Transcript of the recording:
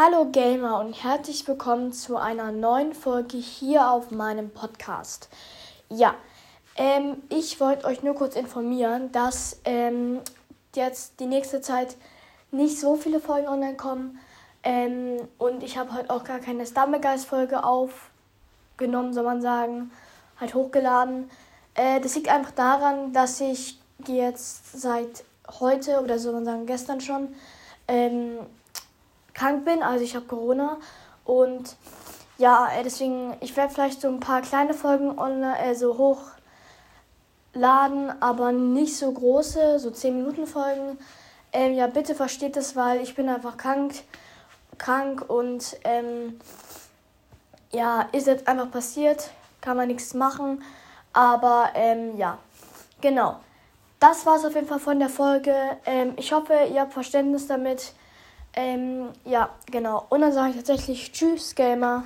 Hallo Gamer und herzlich willkommen zu einer neuen Folge hier auf meinem Podcast. Ja, ähm, ich wollte euch nur kurz informieren, dass ähm, jetzt die nächste Zeit nicht so viele Folgen online kommen. Ähm, und ich habe heute auch gar keine Stammegeist-Folge aufgenommen, soll man sagen, halt hochgeladen. Äh, das liegt einfach daran, dass ich jetzt seit heute oder soll man sagen gestern schon ähm, krank bin, also ich habe Corona und ja, äh, deswegen, ich werde vielleicht so ein paar kleine Folgen online, äh, so hochladen, aber nicht so große, so 10 Minuten Folgen. Ähm, ja, bitte versteht das, weil ich bin einfach krank, krank und ähm, ja, ist jetzt einfach passiert, kann man nichts machen, aber ähm, ja, genau. Das war es auf jeden Fall von der Folge. Ähm, ich hoffe, ihr habt Verständnis damit. Ähm, ja, genau. Und dann sage ich tatsächlich Tschüss, Gamer.